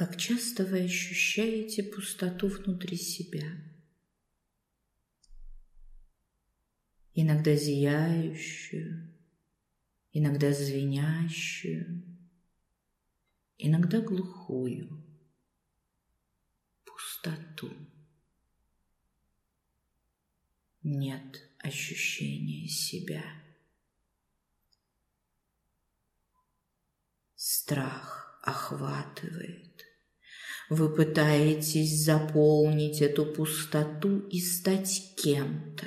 Как часто вы ощущаете пустоту внутри себя? Иногда зияющую, иногда звенящую, иногда глухую пустоту. Нет ощущения себя. Страх охватывает. Вы пытаетесь заполнить эту пустоту и стать кем-то.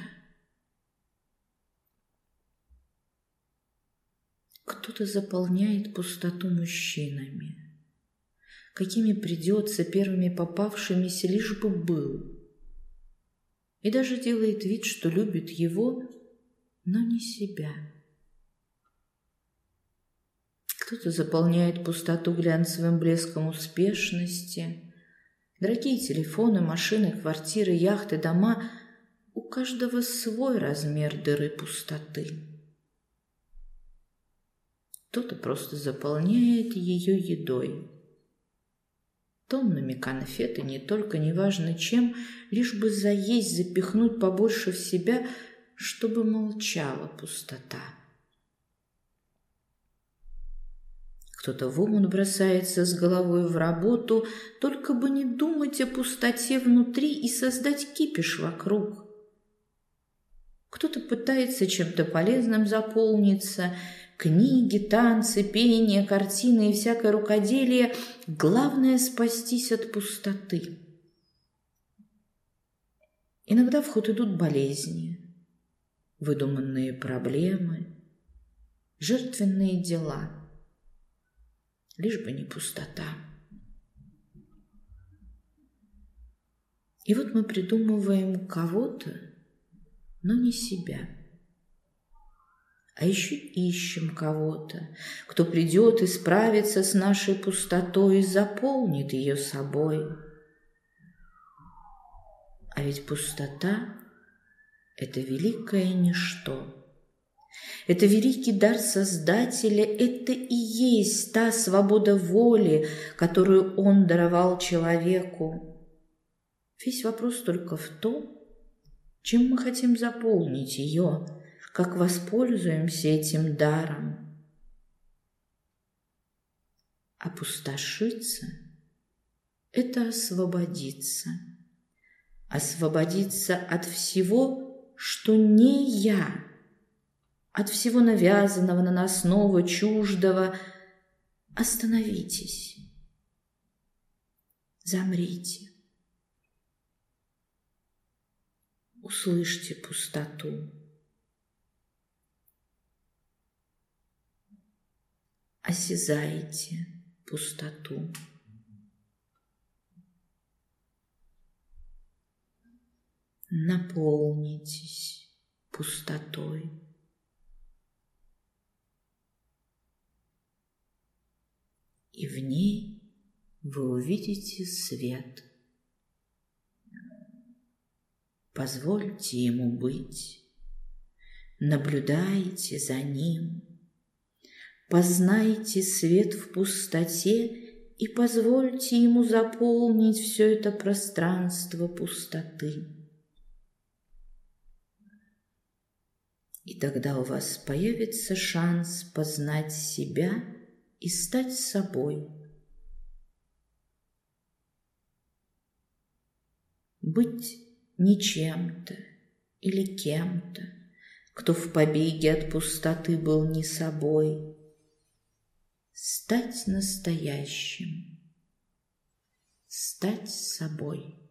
Кто-то заполняет пустоту мужчинами, какими придется первыми попавшимися, лишь бы был. И даже делает вид, что любит его, но не себя. Кто-то заполняет пустоту глянцевым блеском успешности. Дорогие телефоны, машины, квартиры, яхты, дома – у каждого свой размер дыры пустоты. Кто-то просто заполняет ее едой. Тоннами конфеты не только неважно чем, лишь бы заесть, запихнуть побольше в себя, чтобы молчала пустота. Кто-то в омут бросается с головой в работу, только бы не думать о пустоте внутри и создать кипиш вокруг. Кто-то пытается чем-то полезным заполниться – Книги, танцы, пение, картины и всякое рукоделие – главное – спастись от пустоты. Иногда в ход идут болезни, выдуманные проблемы, жертвенные дела, лишь бы не пустота. И вот мы придумываем кого-то, но не себя – а еще ищем кого-то, кто придет и справится с нашей пустотой и заполнит ее собой. А ведь пустота – это великое ничто. Это великий дар Создателя, это и есть та свобода воли, которую Он даровал человеку. Весь вопрос только в том, чем мы хотим заполнить ее – как воспользуемся этим даром. Опустошиться – это освободиться. Освободиться от всего, что не я, от всего навязанного, наносного, чуждого. Остановитесь. Замрите. Услышьте пустоту. осязаете пустоту. Наполнитесь пустотой. И в ней вы увидите свет. Позвольте ему быть. Наблюдайте за ним – Познайте свет в пустоте и позвольте ему заполнить все это пространство пустоты. И тогда у вас появится шанс познать себя и стать собой. Быть ничем-то или кем-то, кто в побеге от пустоты был не собой – стать настоящим, стать собой.